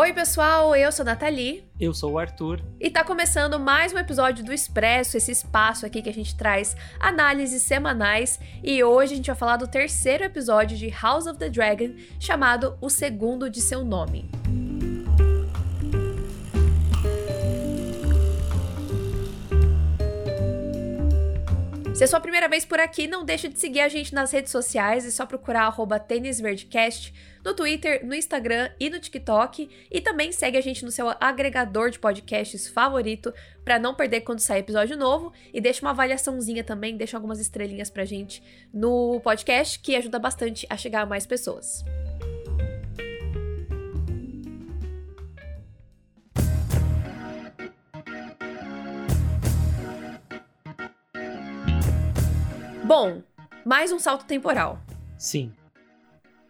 Oi, pessoal, eu sou a Nathalie. Eu sou o Arthur. E tá começando mais um episódio do Expresso, esse espaço aqui que a gente traz análises semanais. E hoje a gente vai falar do terceiro episódio de House of the Dragon, chamado O Segundo de Seu Nome. Se é sua primeira vez por aqui, não deixe de seguir a gente nas redes sociais, é só procurar arroba tênisverdecast no Twitter, no Instagram e no TikTok. E também segue a gente no seu agregador de podcasts favorito para não perder quando sair episódio novo. E deixa uma avaliaçãozinha também, deixa algumas estrelinhas pra gente no podcast, que ajuda bastante a chegar a mais pessoas. Bom, mais um salto temporal. Sim.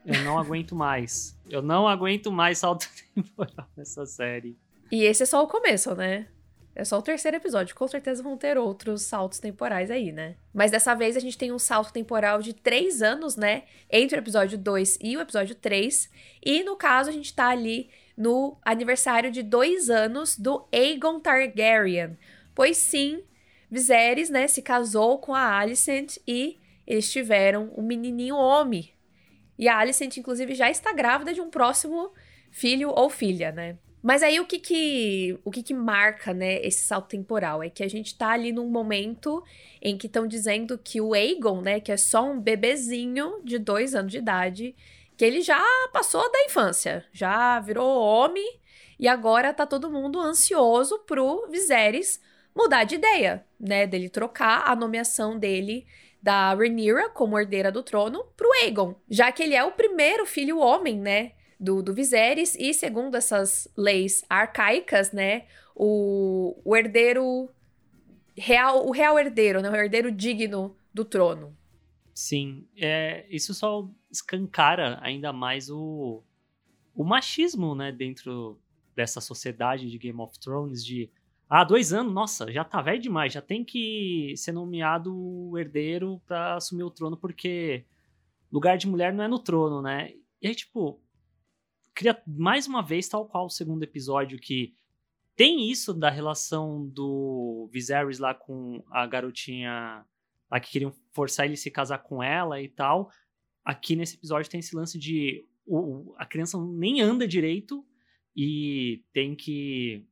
Eu não aguento mais. Eu não aguento mais salto temporal nessa série. E esse é só o começo, né? É só o terceiro episódio. Com certeza vão ter outros saltos temporais aí, né? Mas dessa vez a gente tem um salto temporal de três anos, né? Entre o episódio 2 e o episódio 3. E no caso, a gente tá ali no aniversário de dois anos do Aegon Targaryen. Pois sim, Viserys, né, se casou com a Alicent e eles tiveram um menininho homem. E a Alicent, inclusive, já está grávida de um próximo filho ou filha, né? Mas aí o que que, o que que marca, né, esse salto temporal? É que a gente tá ali num momento em que estão dizendo que o Aegon, né, que é só um bebezinho de dois anos de idade, que ele já passou da infância, já virou homem, e agora tá todo mundo ansioso pro Viserys mudar de ideia, né? Dele trocar a nomeação dele da Rhaenyra como herdeira do trono pro Aegon, já que ele é o primeiro filho homem, né? Do, do Viserys, e segundo essas leis arcaicas, né? O, o herdeiro real, o real herdeiro, né? O herdeiro digno do trono. Sim, é, isso só escancara ainda mais o, o machismo, né? Dentro dessa sociedade de Game of Thrones, de ah, dois anos, nossa, já tá velho demais, já tem que ser nomeado herdeiro para assumir o trono, porque lugar de mulher não é no trono, né? E aí, tipo, cria mais uma vez, tal qual o segundo episódio, que tem isso da relação do Viserys lá com a garotinha lá que queriam forçar ele a se casar com ela e tal. Aqui nesse episódio tem esse lance de o, a criança nem anda direito e tem que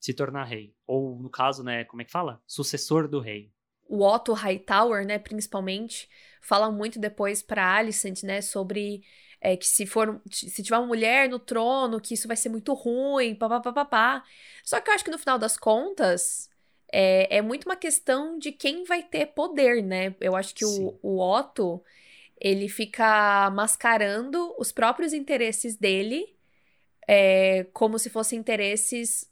se tornar rei. Ou, no caso, né, como é que fala? Sucessor do rei. O Otto Hightower, né, principalmente, fala muito depois para Alicent, né, sobre é, que se for se tiver uma mulher no trono, que isso vai ser muito ruim, papapá. Só que eu acho que no final das contas é, é muito uma questão de quem vai ter poder, né? Eu acho que o, o Otto ele fica mascarando os próprios interesses dele é, como se fossem interesses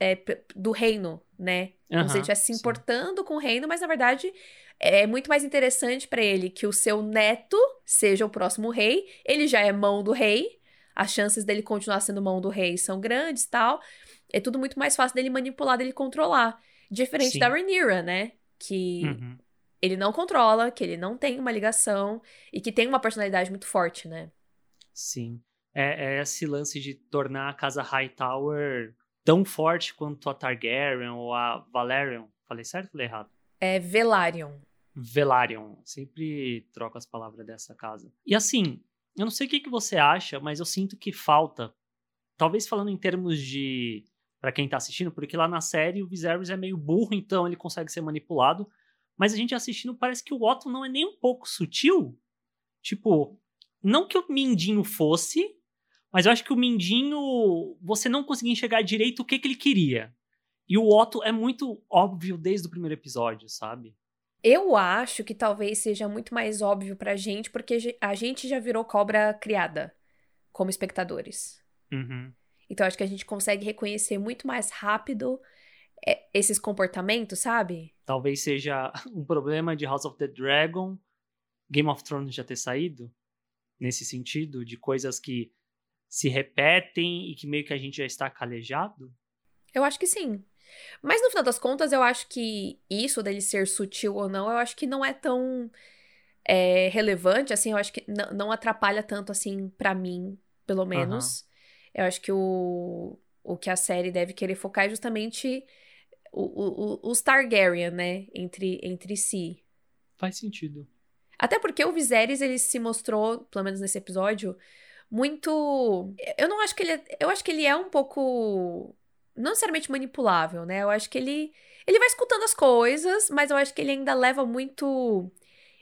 é, do reino, né? Como uhum, se ele estivesse se importando sim. com o reino, mas na verdade é muito mais interessante para ele que o seu neto seja o próximo rei. Ele já é mão do rei, as chances dele continuar sendo mão do rei são grandes tal. É tudo muito mais fácil dele manipular, dele controlar. Diferente sim. da Rhaenyra, né? Que uhum. ele não controla, que ele não tem uma ligação e que tem uma personalidade muito forte, né? Sim. É, é esse lance de tornar a casa Hightower tão forte quanto a Targaryen ou a Valerion. Falei certo ou falei errado? É Velaryon. Velaryon. Sempre troco as palavras dessa casa. E assim, eu não sei o que, que você acha, mas eu sinto que falta. Talvez falando em termos de. para quem tá assistindo, porque lá na série o Viserys é meio burro, então ele consegue ser manipulado. Mas a gente assistindo parece que o Otto não é nem um pouco sutil. Tipo, não que o Mindinho fosse, mas eu acho que o Mindinho, você não conseguia enxergar direito o que, que ele queria. E o Otto é muito óbvio desde o primeiro episódio, sabe? Eu acho que talvez seja muito mais óbvio pra gente, porque a gente já virou cobra criada como espectadores. Uhum. Então acho que a gente consegue reconhecer muito mais rápido é, esses comportamentos, sabe? Talvez seja um problema de House of the Dragon, Game of Thrones já ter saído, nesse sentido, de coisas que se repetem e que meio que a gente já está calejado? Eu acho que sim. Mas no final das contas, eu acho que isso dele ser sutil ou não, eu acho que não é tão é, relevante, assim, eu acho que não atrapalha tanto, assim, para mim, pelo menos. Uhum. Eu acho que o, o que a série deve querer focar é justamente o, o, os Targaryen, né? Entre, entre si. Faz sentido. Até porque o Viserys, ele se mostrou, pelo menos nesse episódio, muito. Eu não acho que ele. É... Eu acho que ele é um pouco. Não necessariamente manipulável, né? Eu acho que ele. Ele vai escutando as coisas, mas eu acho que ele ainda leva muito.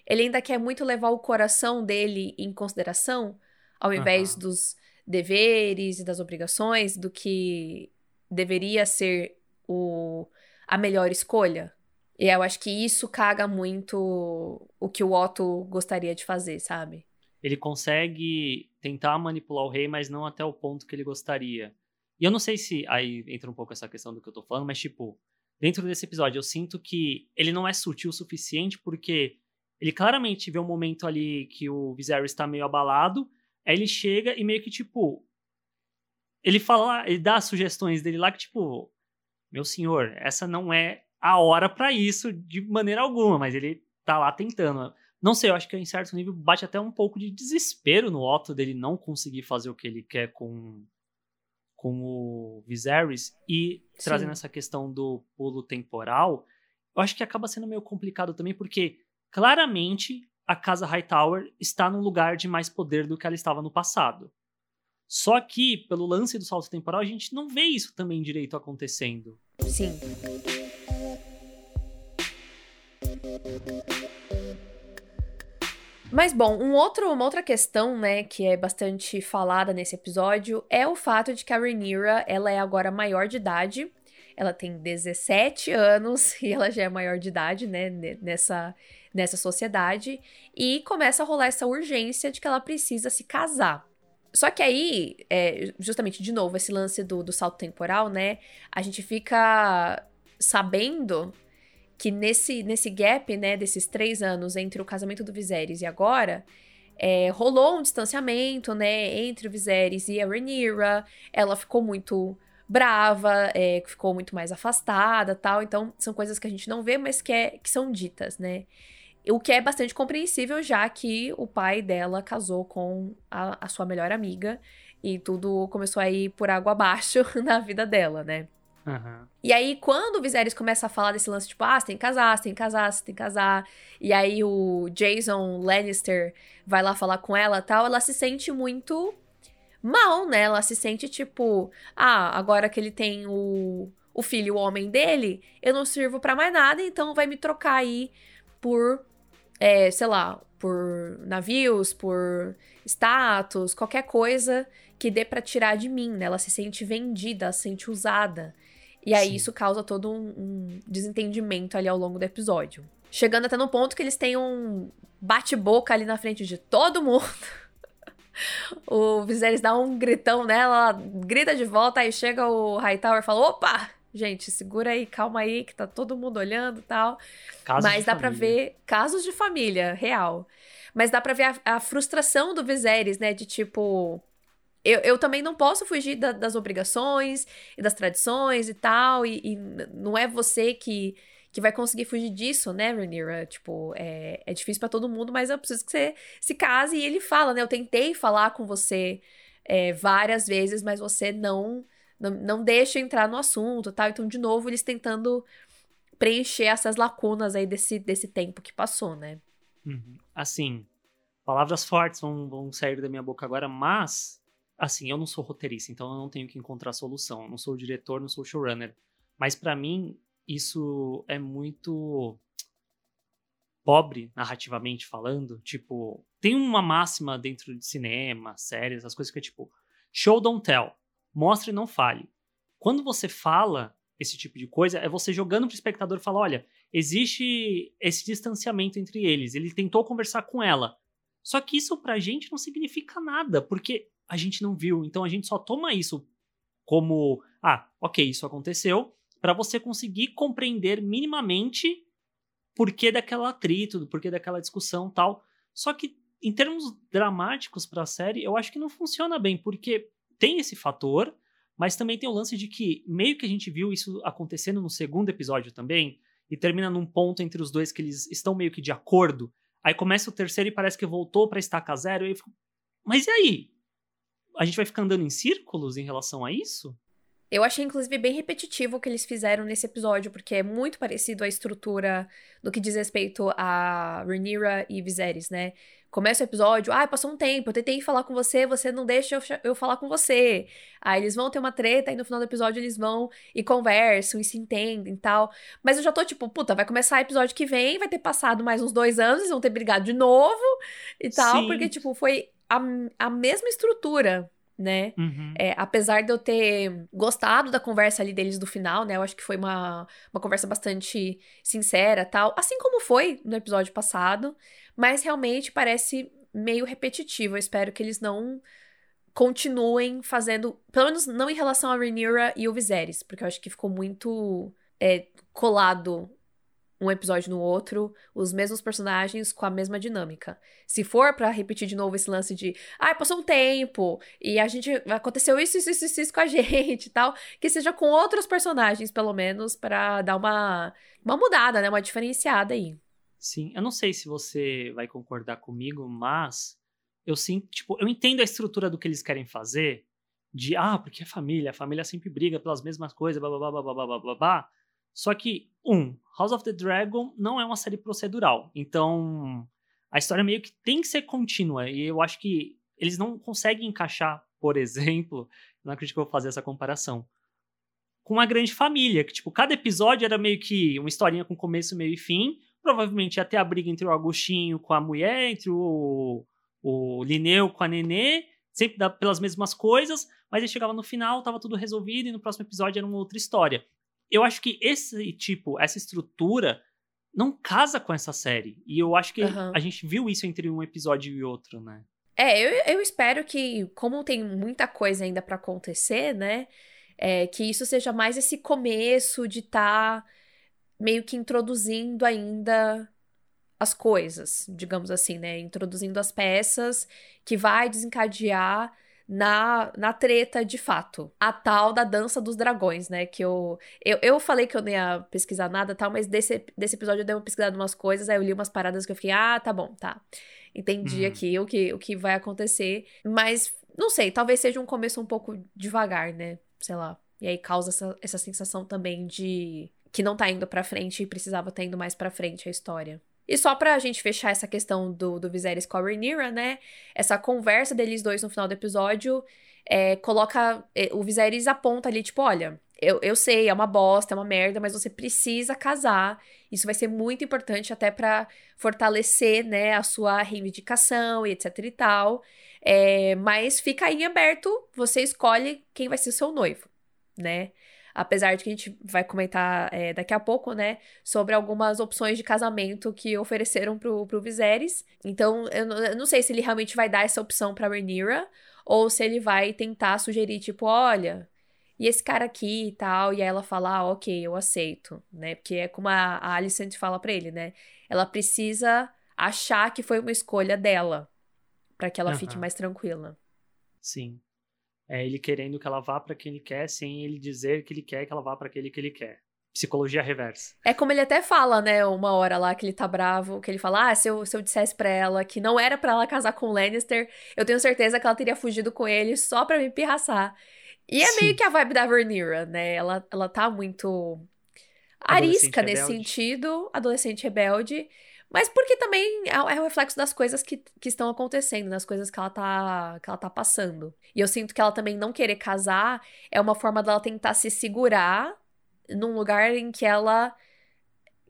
Ele ainda quer muito levar o coração dele em consideração, ao invés uhum. dos deveres e das obrigações, do que deveria ser o, a melhor escolha. E eu acho que isso caga muito o que o Otto gostaria de fazer, sabe? Ele consegue tentar manipular o rei, mas não até o ponto que ele gostaria. E eu não sei se aí entra um pouco essa questão do que eu tô falando, mas tipo, dentro desse episódio eu sinto que ele não é sutil o suficiente porque ele claramente vê um momento ali que o Viserys está meio abalado, aí ele chega e meio que tipo ele fala, ele dá sugestões dele lá que tipo, meu senhor, essa não é a hora para isso de maneira alguma, mas ele tá lá tentando. Não sei, eu acho que em certo nível bate até um pouco de desespero no Otto dele não conseguir fazer o que ele quer com, com o Viserys. E Sim. trazendo essa questão do pulo temporal, eu acho que acaba sendo meio complicado também, porque claramente a casa Hightower está num lugar de mais poder do que ela estava no passado. Só que, pelo lance do salto temporal, a gente não vê isso também direito acontecendo. Sim. Mas bom, um outro, uma outra questão, né, que é bastante falada nesse episódio é o fato de que a Rhaenyra, ela é agora maior de idade. Ela tem 17 anos e ela já é maior de idade, né, nessa, nessa sociedade. E começa a rolar essa urgência de que ela precisa se casar. Só que aí, é, justamente, de novo, esse lance do, do salto temporal, né? A gente fica sabendo que nesse, nesse gap, né, desses três anos entre o casamento do Viserys e agora, é, rolou um distanciamento, né, entre o Viserys e a Rhaenyra. Ela ficou muito brava, é, ficou muito mais afastada, tal. Então, são coisas que a gente não vê, mas que, é, que são ditas, né? O que é bastante compreensível, já que o pai dela casou com a, a sua melhor amiga e tudo começou a ir por água abaixo na vida dela, né? Uhum. E aí, quando o Viserys começa a falar desse lance, tipo, ah, você tem que casar, você tem que casar, você tem que casar. E aí o Jason Lannister vai lá falar com ela tal, ela se sente muito mal, né? Ela se sente tipo, ah, agora que ele tem o, o filho, o homem dele, eu não sirvo para mais nada, então vai me trocar aí por, é, sei lá, por navios, por status, qualquer coisa que dê para tirar de mim, né? Ela se sente vendida, se sente usada. E aí Sim. isso causa todo um, um, desentendimento ali ao longo do episódio. Chegando até no ponto que eles têm um bate-boca ali na frente de todo mundo. o Viserys dá um gritão nela, grita de volta, aí chega o Hightower e fala: opa! Gente, segura aí, calma aí, que tá todo mundo olhando e tal. Casos Mas dá para ver casos de família, real. Mas dá pra ver a, a frustração do Viserys, né? De tipo, eu, eu também não posso fugir da, das obrigações e das tradições e tal, e, e não é você que, que vai conseguir fugir disso, né, Rhaenyra? Tipo, é, é difícil para todo mundo, mas eu preciso que você se case. E ele fala, né? Eu tentei falar com você é, várias vezes, mas você não, não, não deixa entrar no assunto, tal. Então, de novo, eles tentando preencher essas lacunas aí desse, desse tempo que passou, né? Uhum. Assim, palavras fortes vão, vão sair da minha boca agora, mas assim, eu não sou roteirista, então eu não tenho que encontrar solução. Eu não sou diretor, não sou showrunner. Mas para mim, isso é muito pobre narrativamente falando. Tipo, tem uma máxima dentro de cinema, séries, as coisas que é tipo, show don't tell. Mostre e não fale. Quando você fala esse tipo de coisa, é você jogando pro espectador e falar, olha, existe esse distanciamento entre eles. Ele tentou conversar com ela. Só que isso pra gente não significa nada, porque a gente não viu. Então a gente só toma isso como, ah, ok, isso aconteceu, para você conseguir compreender minimamente por que daquela atrito, por que daquela discussão tal. Só que em termos dramáticos para a série, eu acho que não funciona bem, porque tem esse fator, mas também tem o lance de que meio que a gente viu isso acontecendo no segundo episódio também, e termina num ponto entre os dois que eles estão meio que de acordo. Aí começa o terceiro e parece que voltou para estaca zero, e eu fico, mas e aí? A gente vai ficar andando em círculos em relação a isso? Eu achei, inclusive, bem repetitivo o que eles fizeram nesse episódio, porque é muito parecido à estrutura no que diz respeito a Rhaenyra e Viserys, né? Começa o episódio, ah, passou um tempo, eu tentei falar com você, você não deixa eu, eu falar com você. Aí eles vão ter uma treta e no final do episódio eles vão e conversam e se entendem e tal. Mas eu já tô tipo, puta, vai começar o episódio que vem, vai ter passado mais uns dois anos, eles vão ter brigado de novo e tal, Sim. porque, tipo, foi a, a mesma estrutura né? Uhum. É, apesar de eu ter gostado da conversa ali deles do final, né? Eu acho que foi uma, uma conversa bastante sincera tal. Assim como foi no episódio passado. Mas realmente parece meio repetitivo. Eu espero que eles não continuem fazendo. Pelo menos não em relação a Rhaenyra e o Viserys. Porque eu acho que ficou muito é, colado um episódio no outro, os mesmos personagens com a mesma dinâmica. Se for para repetir de novo esse lance de, ah, passou um tempo e a gente aconteceu isso, isso, isso, isso com a gente e tal, que seja com outros personagens, pelo menos, para dar uma, uma mudada, né? Uma diferenciada aí. Sim, eu não sei se você vai concordar comigo, mas eu sinto, tipo, eu entendo a estrutura do que eles querem fazer, de, ah, porque é família, a família sempre briga pelas mesmas coisas, blá, blá, blá, blá, blá, blá, blá, blá. Só que, um, House of the Dragon não é uma série procedural. Então, a história meio que tem que ser contínua. E eu acho que eles não conseguem encaixar, por exemplo, não acredito que eu vou fazer essa comparação, com uma grande família, que, tipo, cada episódio era meio que uma historinha com começo, meio e fim. Provavelmente ter a briga entre o Agostinho com a mulher, entre o, o Lineu com a Nenê, sempre pelas mesmas coisas, mas aí chegava no final, tava tudo resolvido, e no próximo episódio era uma outra história eu acho que esse tipo, essa estrutura não casa com essa série. E eu acho que uhum. a gente viu isso entre um episódio e outro, né? É, eu, eu espero que, como tem muita coisa ainda para acontecer, né? É, que isso seja mais esse começo de estar tá meio que introduzindo ainda as coisas, digamos assim, né? Introduzindo as peças que vai desencadear na, na treta de fato. A tal da dança dos dragões, né? Que eu, eu, eu falei que eu não ia pesquisar nada tal, mas desse, desse episódio eu dei uma pesquisada em umas coisas, aí eu li umas paradas que eu fiquei, ah, tá bom, tá. Entendi uhum. aqui o que, o que vai acontecer. Mas, não sei, talvez seja um começo um pouco devagar, né? Sei lá. E aí causa essa, essa sensação também de que não tá indo pra frente e precisava estar tá indo mais pra frente a história. E só pra gente fechar essa questão do, do Viserys com a Rhaenyra, né? Essa conversa deles dois no final do episódio é, coloca... É, o Viserys aponta ali, tipo, olha... Eu, eu sei, é uma bosta, é uma merda, mas você precisa casar. Isso vai ser muito importante até para fortalecer, né, a sua reivindicação e etc e tal. É, mas fica aí aberto, você escolhe quem vai ser seu noivo, né? Apesar de que a gente vai comentar é, daqui a pouco, né? Sobre algumas opções de casamento que ofereceram pro, pro Viserys. Então, eu, eu não sei se ele realmente vai dar essa opção pra Rhaenyra. Ou se ele vai tentar sugerir, tipo, olha, e esse cara aqui e tal, e aí ela fala, ah, ok, eu aceito, né? Porque é como a, a Alicent fala pra ele, né? Ela precisa achar que foi uma escolha dela, para que ela uhum. fique mais tranquila. Sim é ele querendo que ela vá para quem ele quer, sem ele dizer que ele quer que ela vá para aquele que ele quer. Psicologia reversa. É como ele até fala, né, uma hora lá que ele tá bravo, que ele fala: Ah, se eu, se eu dissesse pra ela que não era para ela casar com o Lannister, eu tenho certeza que ela teria fugido com ele só pra me pirraçar. E é Sim. meio que a vibe da Rhaenyra, né? Ela, ela tá muito arisca nesse sentido, adolescente rebelde. Mas porque também é, é o reflexo das coisas que, que estão acontecendo, das coisas que ela, tá, que ela tá passando. E eu sinto que ela também não querer casar é uma forma dela tentar se segurar num lugar em que ela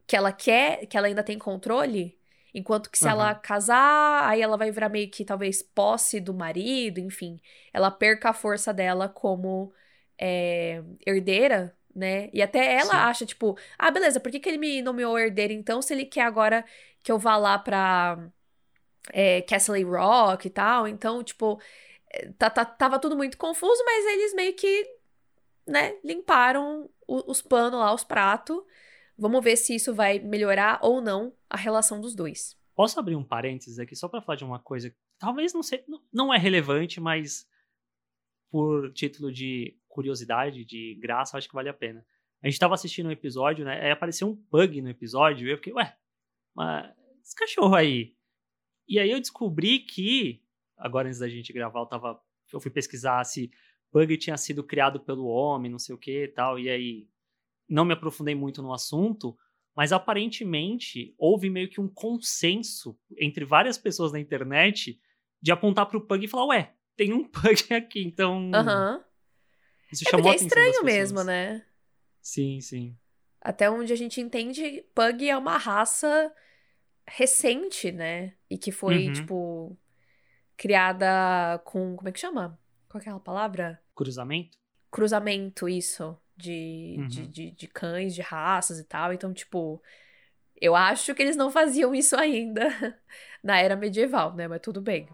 que ela quer, que ela ainda tem controle. Enquanto que se uhum. ela casar, aí ela vai virar meio que talvez posse do marido, enfim. Ela perca a força dela como é, herdeira né? E até ela Sim. acha, tipo, ah, beleza, por que, que ele me nomeou herdeiro então, se ele quer agora que eu vá lá pra é, Castle Rock e tal? Então, tipo, é, tá, tá, tava tudo muito confuso, mas eles meio que, né, limparam o, os panos lá, os pratos. Vamos ver se isso vai melhorar ou não a relação dos dois. Posso abrir um parênteses aqui só para falar de uma coisa que talvez não, seja, não é relevante, mas por título de curiosidade, de graça, acho que vale a pena. A gente tava assistindo um episódio, né? Aí apareceu um bug no episódio, e eu fiquei, ué, mas esse cachorro aí. E aí eu descobri que, agora antes da gente gravar, eu tava eu fui pesquisar se Pug tinha sido criado pelo homem, não sei o que e tal, e aí não me aprofundei muito no assunto, mas aparentemente houve meio que um consenso entre várias pessoas na internet de apontar pro Pug e falar, ué, tem um Pug aqui, então... Aham. Isso É chamou é estranho mesmo, né? Sim, sim. Até onde a gente entende, Pug é uma raça recente, né? E que foi, Uhum. tipo, criada com. Como é que chama? Qual é aquela palavra? Cruzamento? Cruzamento, isso. De, Uhum. de, de, de cães, de raças e tal. Então, tipo. Eu acho que eles não faziam isso ainda na era medieval, né? Mas tudo bem.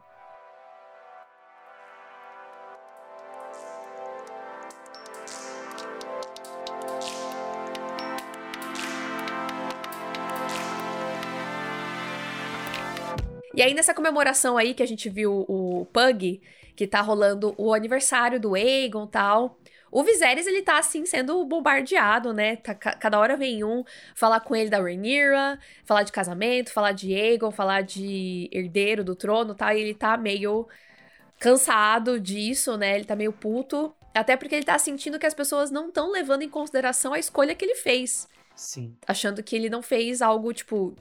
Aí, nessa comemoração aí que a gente viu o Pug, que tá rolando o aniversário do Aegon e tal. O Viserys, ele tá, assim, sendo bombardeado, né? Tá, ca- cada hora vem um falar com ele da Rhaenyra, falar de casamento, falar de Aegon, falar de herdeiro do trono, tá? E ele tá meio cansado disso, né? Ele tá meio puto. Até porque ele tá sentindo que as pessoas não estão levando em consideração a escolha que ele fez. Sim. Achando que ele não fez algo, tipo,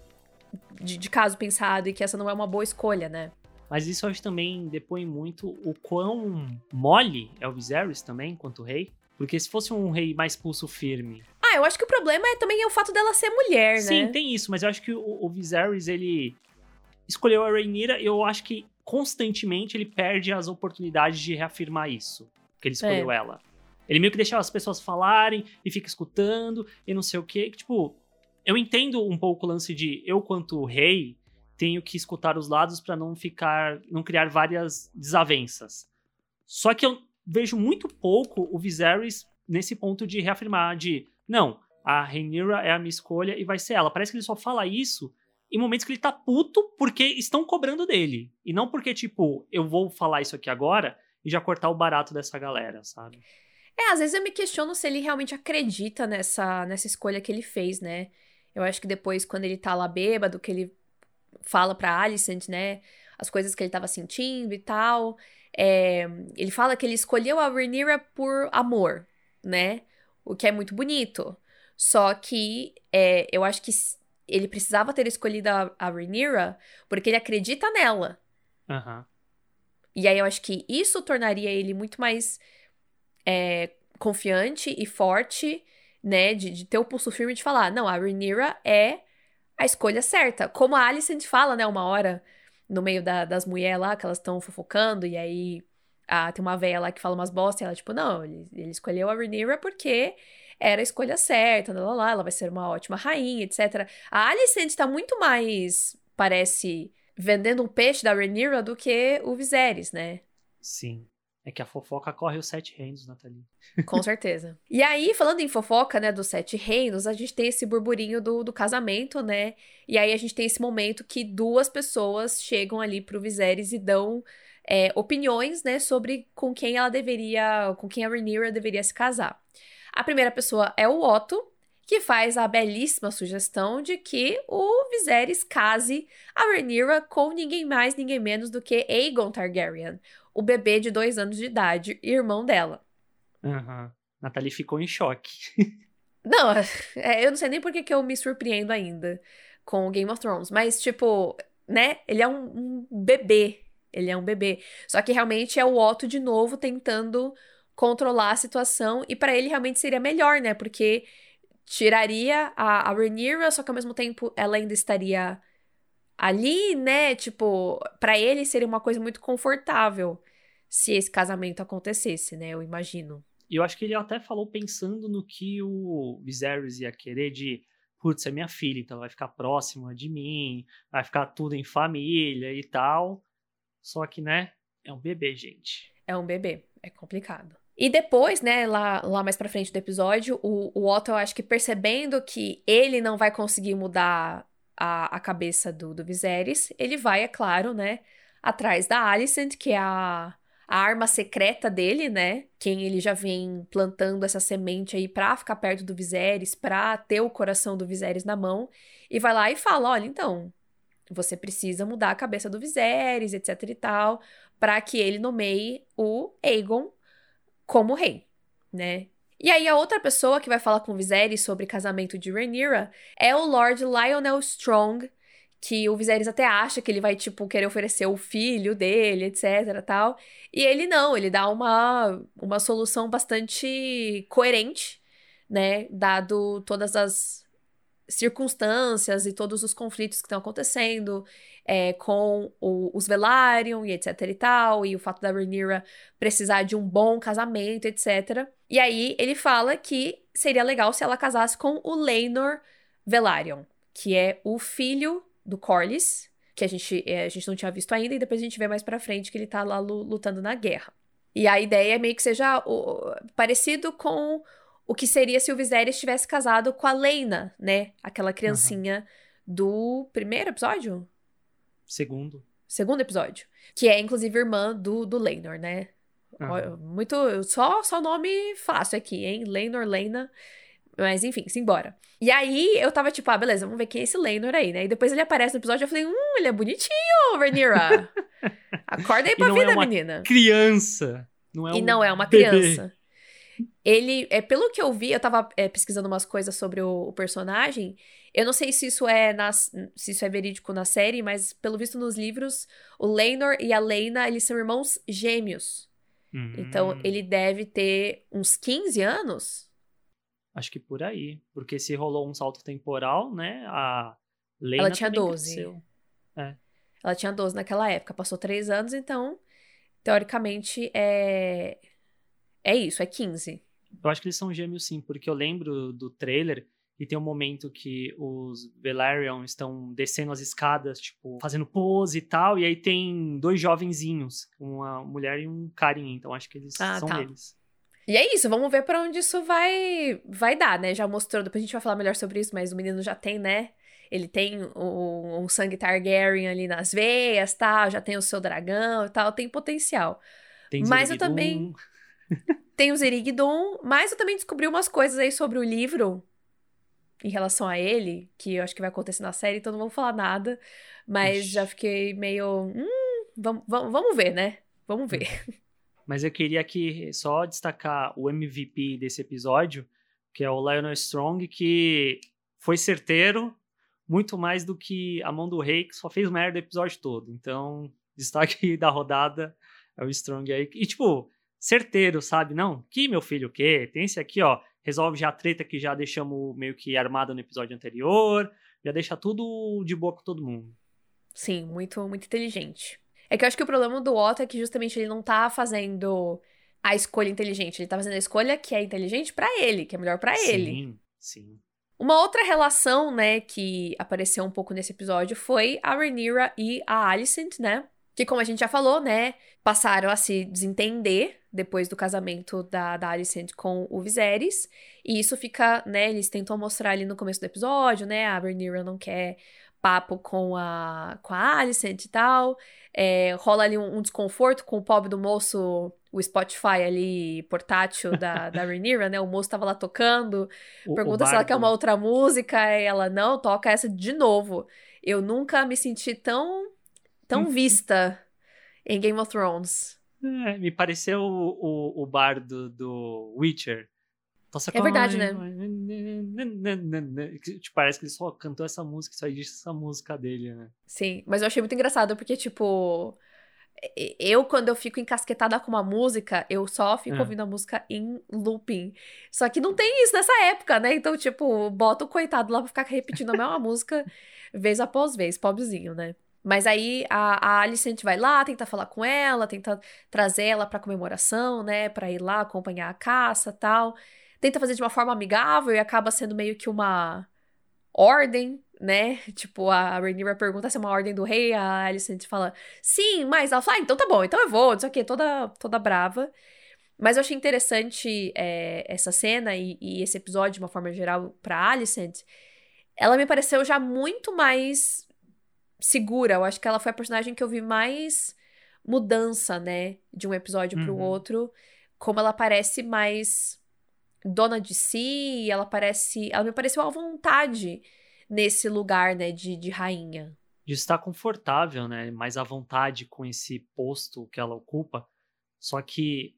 de, de caso pensado e que essa não é uma boa escolha, né? Mas isso acho que também depõe muito o quão mole é o Viserys também, quanto rei. Porque se fosse um rei mais pulso firme. Ah, eu acho que o problema é também o fato dela ser mulher, Sim, né? tem isso, mas eu acho que o, o Viserys, ele escolheu a Rhaenyra e eu acho que constantemente ele perde as oportunidades de reafirmar isso. Que ele escolheu É. ela. Ele meio que deixa as pessoas falarem e fica escutando e não sei o quê. que, Tipo, eu entendo um pouco o lance de eu, quanto rei, tenho que escutar os lados pra não ficar. não criar várias desavenças. Só que eu vejo muito pouco o Viserys nesse ponto de reafirmar, de não, a Rhaenyra é a minha escolha e vai ser ela. Parece que ele só fala isso em momentos que ele tá puto porque estão cobrando dele. E não porque, tipo, eu vou falar isso aqui agora e já cortar o barato dessa galera, sabe? É, às vezes eu me questiono se ele realmente acredita nessa, nessa escolha que ele fez, né? Eu acho que depois, quando ele tá lá bêbado, que ele fala pra Alicent, né? As coisas que ele tava sentindo e tal. é, ele fala que ele escolheu a Rhaenyra por amor, né? O que é muito bonito. Só que é, eu acho que ele precisava ter escolhido a, a Rhaenyra porque ele acredita nela. Aham. E aí eu acho que isso tornaria ele muito mais é, confiante e forte, né? De, de ter o pulso firme de falar, não, a Rhaenyra é a escolha certa. Como a Alicent fala, né, uma hora, no meio da- das mulheres lá, que elas estão fofocando, e aí ah, tem uma véia lá que fala umas bosta, e ela, tipo, não, ele, ele escolheu a Rhaenyra porque era a escolha certa, lá, lá, lá, ela vai ser uma ótima rainha, etc. A Alicent tá muito mais, parece, vendendo um peixe da Rhaenyra do que o Viserys, né? Sim. É que a fofoca corre os sete reinos, Nathalie. Com certeza. E aí, falando em fofoca, né, dos sete reinos, a gente tem esse burburinho do, do casamento, né? E aí a gente tem esse momento que duas pessoas chegam ali pro Viserys e dão é, opiniões, né, sobre com quem ela deveria, com quem a Rhaenyra deveria se casar. A primeira pessoa é o Otto, que faz a belíssima sugestão de que o Viserys case a Rhaenyra com ninguém mais, ninguém menos do que Aegon Targaryen, o bebê de dois anos de idade, irmão dela. Aham. Nathalie ficou em choque. Não, é, eu não sei nem por que, que eu me surpreendo ainda com o Game of Thrones, mas, tipo, né? Ele é um, um bebê. Ele é um bebê. Só que realmente é o Otto de novo tentando controlar a situação, e pra ele realmente seria melhor, né? Porque tiraria a, a Rhaenyra, só que ao mesmo tempo ela ainda estaria ali, né? Tipo, pra ele seria uma coisa muito confortável se esse casamento acontecesse, né? Eu imagino. E eu acho que ele até falou pensando no que o Viserys ia querer de putz, é minha filha, então ela vai ficar próxima de mim, vai ficar tudo em família e tal. Só que, né, é um bebê, gente. É um bebê, é complicado. E depois, né, lá, lá mais pra frente do episódio, o, o Otto, eu acho que percebendo que ele não vai conseguir mudar a, a cabeça do, do Viserys, ele vai, é claro, né, atrás da Alicent, que é a, a arma secreta dele, né, quem ele já vem plantando essa semente aí pra ficar perto do Viserys, pra ter o coração do Viserys na mão, e vai lá e fala, olha, então, você precisa mudar a cabeça do Viserys, etc e tal, para que ele nomeie o Aegon como rei, né? E aí a outra pessoa que vai falar com Viserys sobre casamento de Rhaenyra é o Lord Lionel Strong, que o Viserys até acha que ele vai, tipo, querer oferecer o filho dele, etc, tal. E ele não, ele dá uma, uma solução bastante coerente, né, dado todas as circunstâncias e todos os conflitos que estão acontecendo é, com o, os Velaryon e etc e tal, e o fato da Rhaenyra precisar de um bom casamento, etc. E aí ele fala que seria legal se ela casasse com o Laenor Velaryon, que é o filho do Corlys, que a gente, é, a gente não tinha visto ainda, e depois a gente vê mais pra frente que ele tá lá lutando na guerra. E a ideia é meio que seja o, parecido com o que seria se o Viserys tivesse casado com a Lena, né? Aquela criancinha uhum. do primeiro episódio? Segundo. Segundo episódio. Que é, inclusive, irmã do, do Laenor, né? Uhum. Muito. Só, só nome fácil aqui, hein? Laenor, Lena. Mas enfim, simbora. E aí eu tava tipo, ah, beleza, vamos ver quem é esse Laenor aí, né? E depois ele aparece no episódio e eu falei, hum, ele é bonitinho, Rhaenyra. Acorda aí pra vida, é uma menina. Criança. Não é e um não é uma bebê. criança. Ele, é, pelo que eu vi, eu tava é, pesquisando umas coisas sobre o, o, personagem. Eu não sei se isso é nas, se isso é verídico na série, mas pelo visto nos livros, o Laenor e a Lena, eles são irmãos gêmeos. Uhum. Então, ele deve ter uns 15 anos. Acho que por aí. Porque se rolou um salto temporal, né? A Lena Ela tinha 12. É. Ela tinha 12 naquela época. Passou 3 anos, então, teoricamente, é. É isso, é 15. Eu acho que eles são gêmeos sim, porque eu lembro do trailer e tem um momento que os Velaryon estão descendo as escadas, tipo, fazendo pose e tal, e aí tem dois jovenzinhos, uma mulher e um carinha, então acho que eles ah, são tá. eles. E é isso, vamos ver para onde isso vai vai dar, né? Já mostrou, depois a gente vai falar melhor sobre isso, mas o menino já tem, né? Ele tem um, um sangue Targaryen ali nas veias, tal, já tem o seu dragão e tal, tem potencial. Tem mas eu também tem o Zerigdon, mas eu também descobri umas coisas aí sobre o livro em relação a ele, que eu acho que vai acontecer na série, então não vou falar nada. Mas Ixi. já fiquei meio. Hum, vamos, vamos, vamos ver, né? Vamos ver. Hum. Mas eu queria aqui só destacar o MVP desse episódio, que é o Lionel Strong, que foi certeiro, muito mais do que a mão do rei, que só fez merda o episódio todo. Então, destaque da rodada é o Strong aí. E, tipo, certeiro, sabe? Não, que meu filho, o quê? Tem esse aqui, ó, resolve já a treta que já deixamos meio que armada no episódio anterior, já deixa tudo de boa com todo mundo. Sim, muito, muito inteligente. É que eu acho que o problema do Otto é que justamente ele não tá fazendo a escolha inteligente, ele tá fazendo a escolha que é inteligente para ele, que é melhor para ele. Sim, sim. Uma outra relação, né, que apareceu um pouco nesse episódio foi a Rhaenyra e a Alicent, né? Que, como a gente já falou, né, passaram a se desentender depois do casamento da, da Alicent com o Viserys. E isso fica, né, eles tentam mostrar ali no começo do episódio, né, a Rhaenyra não quer papo com a, com a Alicent e tal. É, rola ali um, um, desconforto com o pobre do moço, o Spotify ali portátil da, da Rhaenyra, né? O moço tava lá tocando, o, pergunta o se ela quer uma outra música, e ela, não, toca essa de novo. Eu nunca me senti tão tão vista em Game of Thrones. É, me pareceu o, o, o bar do, do Witcher. Nossa, é verdade, né? Tipo, parece que ele só cantou essa música, só disse essa música dele, né? Sim, mas eu achei muito engraçado porque, tipo, eu, quando eu fico encasquetada com uma música, eu só fico é. ouvindo a música em looping. Só que não tem isso nessa época, né? Então, tipo, bota o coitado lá pra ficar repetindo a mesma música vez após vez, pobrezinho, né? Mas aí a, a vai lá, tenta falar com ela, tenta trazer ela pra comemoração, né? Pra ir lá acompanhar a caça tal. Tenta fazer de uma forma amigável e acaba sendo meio que uma ordem, né? Tipo, a Rhaenyra pergunta se é uma ordem do rei, a Alicent fala, sim, mas ela fala, ah, então tá bom, então eu vou, não sei o quê, toda, toda brava. Mas eu achei interessante é, essa cena e, e, esse episódio, de uma forma geral, pra Alicent. Ela me pareceu já muito mais segura. Eu acho que ela foi a personagem que eu vi mais mudança, né? De um episódio uhum. pro outro. Como ela parece mais dona de si, ela parece. Ela me pareceu à vontade nesse lugar, né, de, de rainha. de estar confortável, né? Mais à vontade com esse posto que ela ocupa. Só que.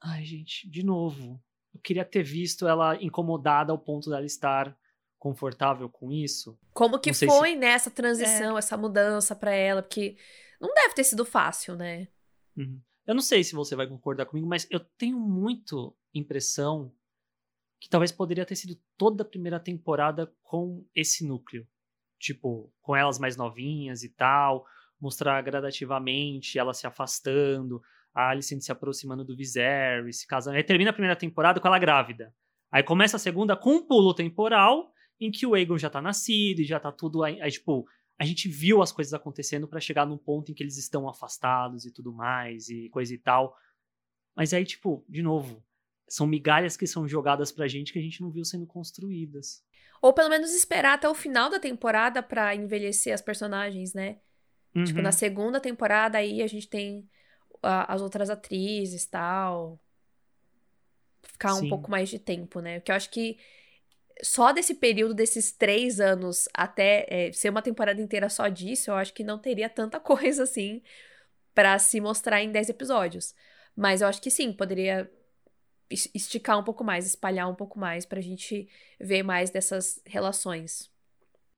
Ai, gente, de novo. Eu queria ter visto ela incomodada ao ponto dela estar confortável com isso. Como que foi, se... né, essa transição, é. essa mudança para ela? Porque não deve ter sido fácil, né? Uhum. Eu não sei se você vai concordar comigo, mas eu tenho muito impressão que talvez poderia ter sido toda a primeira temporada com esse núcleo. Tipo, com elas mais novinhas e tal, mostrar gradativamente ela se afastando, a Alicent se aproximando do Viserys, se casando. Aí termina a primeira temporada com ela grávida. Aí começa a segunda com um pulo temporal em que o Aegon já tá nascido e já tá tudo aí, aí tipo, a gente viu as coisas acontecendo para chegar num ponto em que eles estão afastados e tudo mais e coisa e tal. Mas aí, tipo, de novo, são migalhas que são jogadas pra gente que a gente não viu sendo construídas. Ou pelo menos esperar até o final da temporada para envelhecer as personagens, né? Uhum. Tipo, na segunda temporada aí a gente tem as outras atrizes tal. Ficar Sim. um pouco mais de tempo, né? Porque eu acho que só desse período, desses três anos, até é, ser uma temporada inteira só disso, eu acho que não teria tanta coisa assim para se mostrar em dez episódios. Mas eu acho que sim, poderia esticar um pouco mais, espalhar um pouco mais pra gente ver mais dessas relações.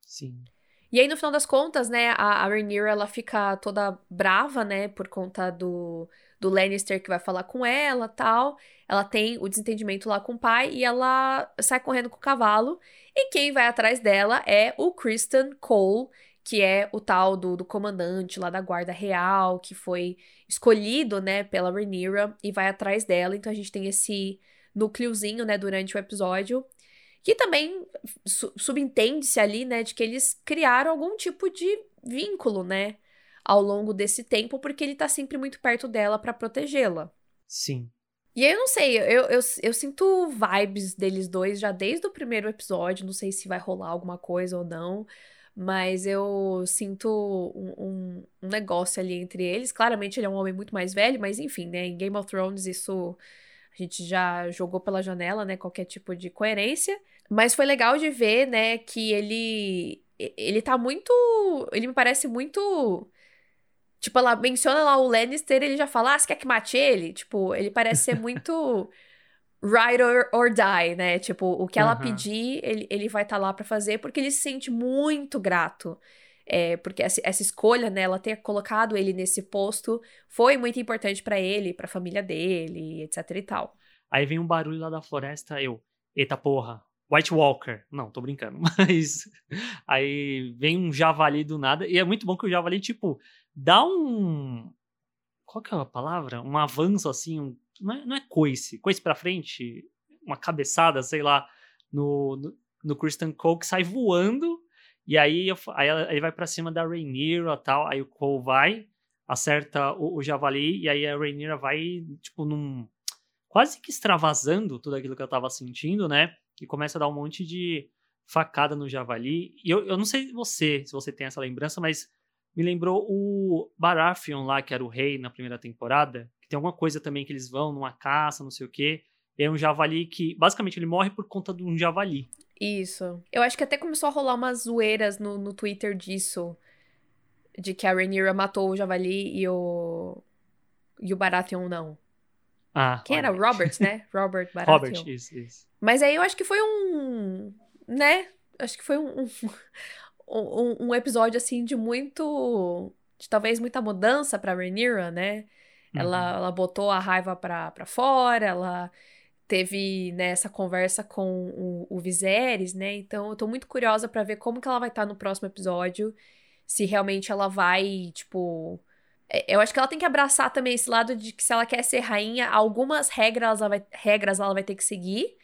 Sim. E aí, no final das contas, né, a, a Rhaenyra, ela fica toda brava, né, por conta do, do Lannister que vai falar com ela tal. Ela tem o desentendimento lá com o pai e ela sai correndo com o cavalo. E quem vai atrás dela é o Kristen Cole, que é o tal do, do comandante lá da guarda real, que foi escolhido, né, pela Rhaenyra e vai atrás dela. Então a gente tem esse núcleozinho, né, durante o episódio que também su subentende-se ali, né, de que eles criaram algum tipo de vínculo, né, ao longo desse tempo, porque ele tá sempre muito perto dela para protegê-la. Sim. E aí eu não sei, eu, eu, eu sinto vibes deles dois já desde o primeiro episódio, não sei se vai rolar alguma coisa ou não, mas eu sinto um, um, um, negócio ali entre eles. Claramente ele é um homem muito mais velho, mas enfim, né? Em Game of Thrones isso a gente já jogou pela janela, né? Qualquer tipo de coerência. Mas foi legal de ver, né, que ele. Ele tá muito. Ele me parece muito. Tipo, ela menciona lá o Lannister ele já fala, ah, você quer que mate ele? Tipo, ele parece ser muito. ride or, or, die, né? Tipo, o que ela uhum. pedir, ele, ele vai estar tá lá para fazer, porque ele se sente muito grato. É, porque essa, essa, escolha, né, ela ter colocado ele nesse posto foi muito importante para ele, pra família dele, etc e tal. Aí vem um barulho lá da floresta, eu, eita porra, White Walker. Não, tô brincando. Mas aí vem um javali do nada. E é muito bom que o javali, tipo, dá um. Qual que é a palavra? Um avanço assim. Um... Não, é, não é coice. Coice pra frente. Uma cabeçada, sei lá. No, no, no Christian Cole que sai voando. E aí, eu, aí ele vai para cima da Rhaenyra tal. Aí o Cole vai, acerta o, o javali. E aí a Rhaenyra vai, tipo, num. Quase que extravasando tudo aquilo que eu tava sentindo, né? E começa a dar um monte de facada no javali. E eu, eu não sei você, se você tem essa lembrança, mas me lembrou o Baratheon lá, que era o rei na primeira temporada, que tem alguma coisa também que eles vão numa caça, não sei o quê. É um javali que, basicamente, ele morre por conta de um javali. Isso. Eu acho que até começou a rolar umas zoeiras no, no Twitter disso. De que a Rhaenyra matou o javali e o... E o Baratheon não. Ah, Quem olha. era? Robert, né? Robert Baratheon. Robert, isso, isso. Mas aí eu acho que foi um. Né? Acho que foi um, um, um episódio, assim, de muito. De talvez muita mudança pra Rhaenyra, né? Uhum. Ela, ela botou a raiva pra, pra fora, ela teve né, essa conversa com o, o Viserys, né? Então eu tô muito curiosa para ver como que ela vai estar tá no próximo episódio. Se realmente ela vai, tipo, eu acho que ela tem que abraçar também esse lado de que se ela quer ser rainha, algumas regras ela vai, regras ela vai ter que seguir,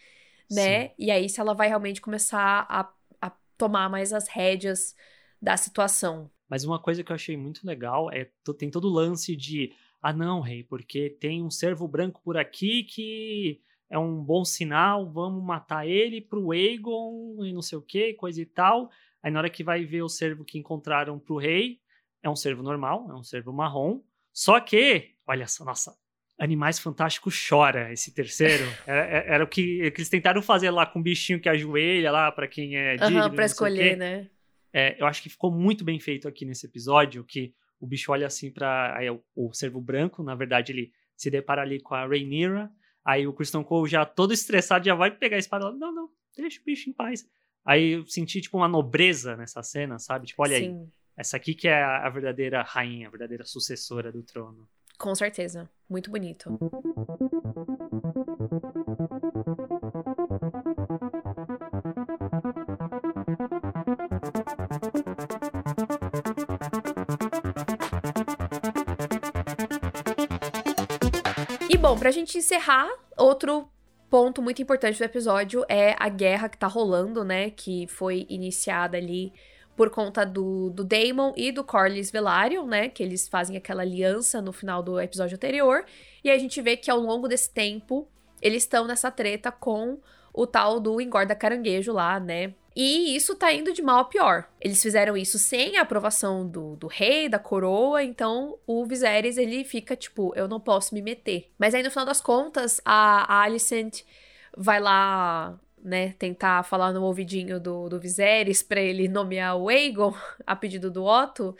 né? Sim. E aí, se ela vai realmente começar a, a tomar mais as rédeas da situação. Mas uma coisa que eu achei muito legal é tem todo o lance de ah não, rei, porque tem um servo branco por aqui que é um bom sinal, vamos matar ele pro Aegon e não sei o que, coisa e tal. Aí na hora que vai ver o servo que encontraram pro rei, é um cervo normal, é um cervo marrom. Só que, olha só, nossa, Animais Fantásticos chora esse terceiro. Era, é, era o que, que, eles tentaram fazer lá com o bichinho que ajoelha lá para quem é digno. Uhum, pra escolher, né? É, eu acho que ficou muito bem feito aqui nesse episódio, que o bicho olha assim para o, o servo branco, na verdade ele se depara ali com a Rhaenyra, aí o Christian Cole já todo estressado já vai pegar a espada, lá, não, não, deixa o bicho em paz. Aí eu senti tipo uma nobreza nessa cena, sabe? Tipo, olha Sim. aí, essa aqui que é a verdadeira rainha, a verdadeira sucessora do trono. Com certeza, muito bonito. bom, pra gente encerrar, outro ponto muito importante do episódio é a guerra que tá rolando, né? Que foi iniciada ali por conta do, do Daemon e do Corlys Velaryon, né? Que eles fazem aquela aliança no final do episódio anterior. E a gente vê que ao longo desse tempo, eles estão nessa treta com o tal do engorda caranguejo lá, né? E isso tá indo de mal a pior. Eles fizeram isso sem a aprovação do, do rei, da coroa, então o Viserys ele fica tipo, eu não posso me meter. Mas aí no final das contas, a Alicent vai lá, né, tentar falar no ouvidinho do, do Viserys pra ele nomear o Aegon a pedido do Otto.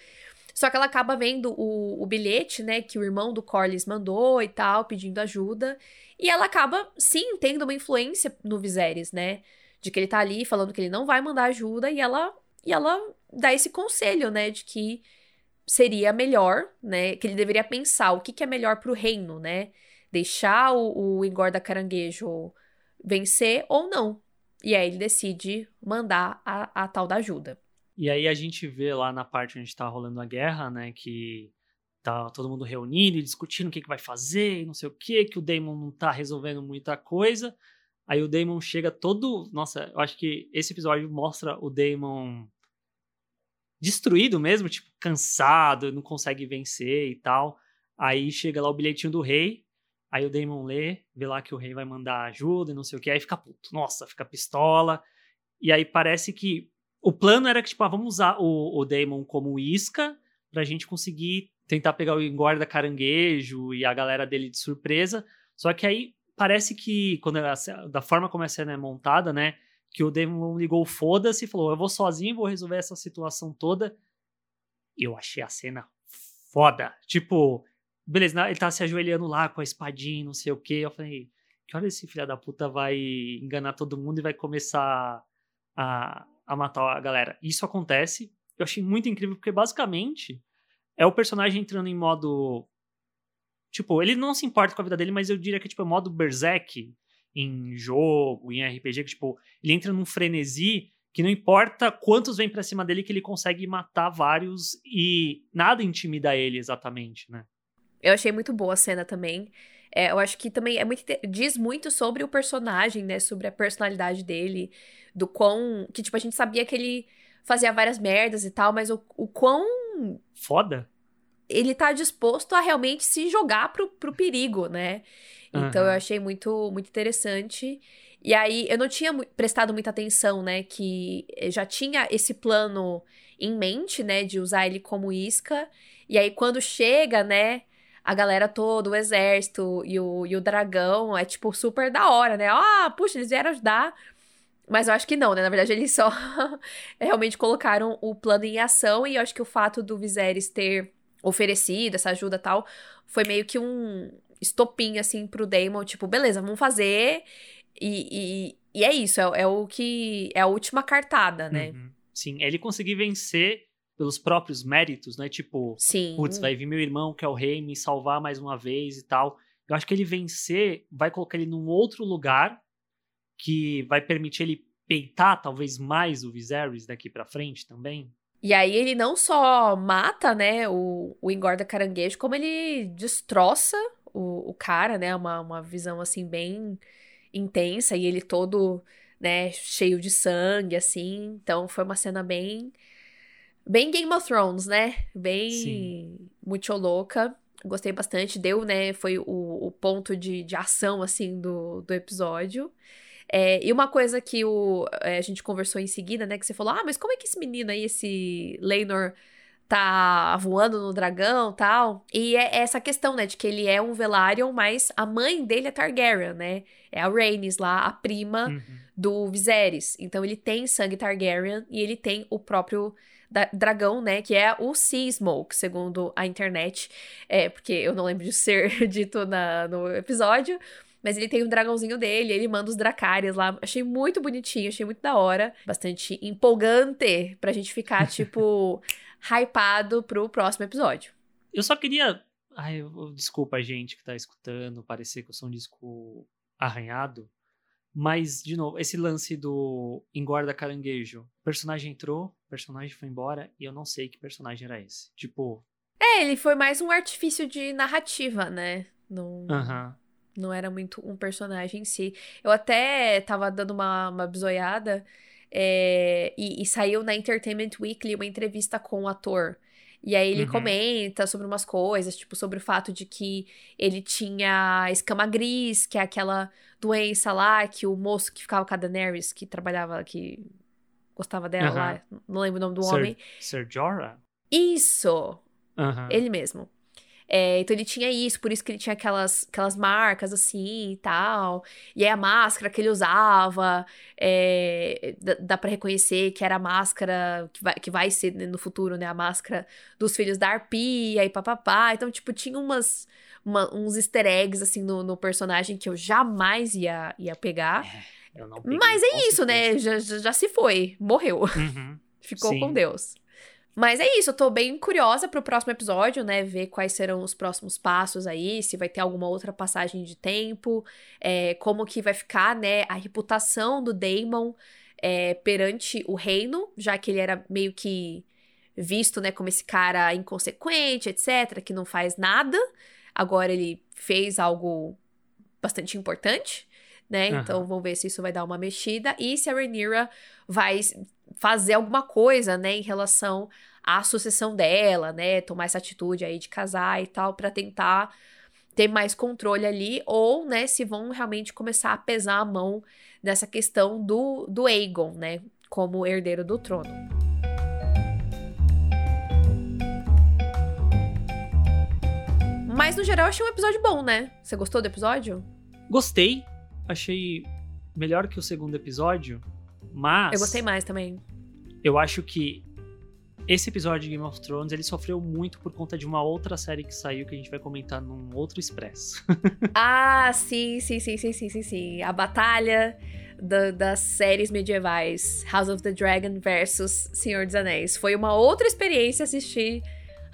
Só que ela acaba vendo o, o bilhete, né, que o irmão do Corlys mandou e tal, pedindo ajuda. E ela acaba, sim, tendo uma influência no Viserys, né? de que ele tá ali falando que ele não vai mandar ajuda e ela e ela dá esse conselho, né, de que seria melhor, né, que ele deveria pensar o que, que é melhor pro reino, né, deixar o, o engorda caranguejo vencer ou não. E aí ele decide mandar a, a tal da ajuda. E aí a gente vê lá na parte onde tá rolando a guerra, né, que tá todo mundo reunido e discutindo o que, que vai fazer não sei o que, que o Damon não tá resolvendo muita coisa. Aí o Damon chega todo. Nossa, eu acho que esse episódio mostra o Damon destruído mesmo, tipo, cansado, não consegue vencer e tal. Aí chega lá o bilhetinho do rei. Aí o Damon lê, vê lá que o rei vai mandar ajuda e não sei o que. Aí fica puto. Nossa, fica pistola. E aí parece que o plano era que, tipo, ah, vamos usar o, o Damon como isca pra gente conseguir tentar pegar o engorda caranguejo e a galera dele de surpresa. Só que aí parece que, quando ela, da forma como a cena é montada, né? Que o Demon ligou foda-se e falou: Eu vou sozinho, vou resolver essa situação toda. Eu achei a cena foda. Tipo, beleza, ele tá se ajoelhando lá com a espadinha, não sei o que. Eu falei: Que hora esse filho da puta vai enganar todo mundo e vai começar a, a matar a galera? Isso acontece. Eu achei muito incrível, porque basicamente é o personagem entrando em modo Tipo, ele não se importa com a vida dele, mas eu diria que, tipo, é modo Berserk em jogo, em RPG, que, tipo, ele entra num frenesi que não importa quantos vêm pra cima dele, que ele consegue matar vários e nada intimida ele exatamente, né? Eu achei muito boa a cena também. É, eu acho que também é muito, diz muito sobre o personagem, né? Sobre a personalidade dele, do quão. Que, tipo, a gente sabia que ele fazia várias merdas e tal, mas o, o quão. Foda? ele tá disposto a realmente se jogar pro, pro perigo, né? Então uhum. eu achei muito, muito interessante. E aí eu não tinha prestado muita atenção, né? Que já tinha esse plano em mente, né? De usar ele como isca. E aí quando chega, né? A galera toda, o exército e o, e o dragão, é tipo super da hora, né? Ah, puxa, eles vieram ajudar. Mas eu acho que não, né? Na verdade, eles só realmente colocaram o plano em ação. E eu acho que o fato do Viserys ter oferecido, essa ajuda tal, foi meio que um estopim, assim, pro Damon, tipo, beleza, vamos fazer. E, e, e é isso, é, é, o que. É a última cartada, né? Uhum. Sim, ele conseguir vencer pelos próprios méritos, né? Tipo, Sim. putz, vai vir meu irmão, que é o rei, me salvar mais uma vez e tal. Eu acho que ele vencer vai colocar ele num outro lugar que vai permitir ele peitar talvez mais o Viserys daqui para frente também. E aí ele não só mata, né, o, o engorda caranguejo, como ele destroça o, o cara, né? Uma, uma visão assim bem intensa e ele todo, né, cheio de sangue, assim. Então foi uma cena bem. Bem Game of Thrones, né? Bem Sim. muito louca. Gostei bastante. Deu, né? Foi o, o ponto de, de ação, assim, do, do episódio. É, e uma coisa que o, é, a gente conversou em seguida, né? Que você falou, ah, mas como é que esse menino aí, esse Leinor, tá voando no dragão tal. E é essa questão, né, de que ele é um Velaryon, mas a mãe dele é Targaryen, né? É a Rhaenys lá, a prima uhum. Do Viserys. Então ele tem sangue Targaryen e ele tem o próprio dragão, né? Que é o Sea Smoke, segundo a internet. É, porque eu não lembro de ser dito na, no episódio. Mas ele tem um dragãozinho dele, ele manda os Dracarys lá. Achei muito bonitinho, achei muito da hora. Bastante empolgante pra gente ficar, tipo, hypado pro próximo episódio. Eu só queria. Ai, desculpa a gente que tá escutando, parecer que eu sou um disco arranhado. Mas, de novo, esse lance do engorda caranguejo. O personagem entrou, o personagem foi embora, e eu não sei que personagem era esse. Tipo. É, ele foi mais um artifício de narrativa, né? Não, uhum. não era muito um personagem em si. Eu até tava dando uma, uma bisoiada é, e, e saiu na Entertainment Weekly uma entrevista com o ator. E aí ele uhum. comenta sobre umas coisas, tipo, sobre o fato de que ele tinha escama gris, que é aquela doença lá que o moço que ficava com a Daenerys, que trabalhava, que gostava dela uhum. lá, não lembro o nome do Sir, homem. Sir Jorah? Isso! Uhum. Ele mesmo. É, então ele tinha isso, por isso que ele tinha aquelas, aquelas marcas assim e tal. E aí a máscara que ele usava, é, dá, dá para reconhecer que era a máscara que vai, que vai ser no futuro, né? A máscara dos filhos da Arpia e papapá. Então, tipo, tinha umas, uma, uns easter eggs assim no, no, personagem que eu jamais ia, ia pegar. É, Mas é isso, né? Já, já, já, se foi, morreu. Uhum. Ficou Sim. com Deus. Mas é isso, eu tô bem curiosa pro próximo episódio, né? Ver quais serão os próximos passos aí, se vai ter alguma outra passagem de tempo, é, como que vai ficar, né, a reputação do Daemon é, perante o reino, já que ele era meio que visto, né, como esse cara inconsequente, etc., que não faz nada. Agora ele fez algo bastante importante, né? Uhum. Então vamos ver se isso vai dar uma mexida e se a Rhaenyra vai fazer alguma coisa, né, em relação à sucessão dela, né, tomar essa atitude aí de casar e tal para tentar ter mais controle ali ou, né, se vão realmente começar a pesar a mão nessa questão do do Aegon, né, como herdeiro do trono. Mas no geral achei um episódio bom, né? Você gostou do episódio? Gostei. Achei melhor que o segundo episódio. Mas. Eu gostei mais também. Eu acho que esse episódio de Game of Thrones ele sofreu muito por conta de uma outra série que saiu que a gente vai comentar num outro expresso. ah, sim, sim, sim, sim, sim, sim, sim. A batalha da, das séries medievais House of the Dragon versus Senhor dos Anéis. Foi uma outra experiência assistir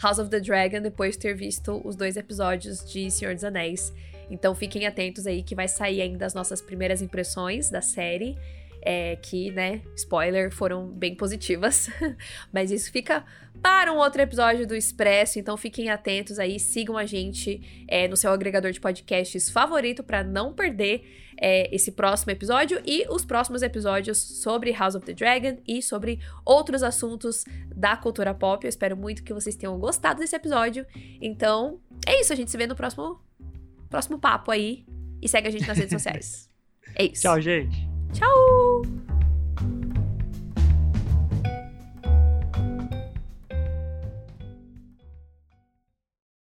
House of the Dragon depois de ter visto os dois episódios de Senhor dos Anéis. Então fiquem atentos aí que vai sair ainda as nossas primeiras impressões da série é, que, né, spoiler, foram bem positivas. Mas isso fica para um outro episódio do Expresso, então fiquem atentos aí, sigam a gente é, no seu agregador de podcasts favorito para não perder é, esse próximo episódio e os próximos episódios sobre House of the Dragon e sobre outros assuntos da cultura pop. Eu espero muito que vocês tenham gostado desse episódio. Então, é isso, a gente se vê no próximo, próximo papo aí e segue a gente nas redes sociais. É isso. Tchau, gente. Tchau!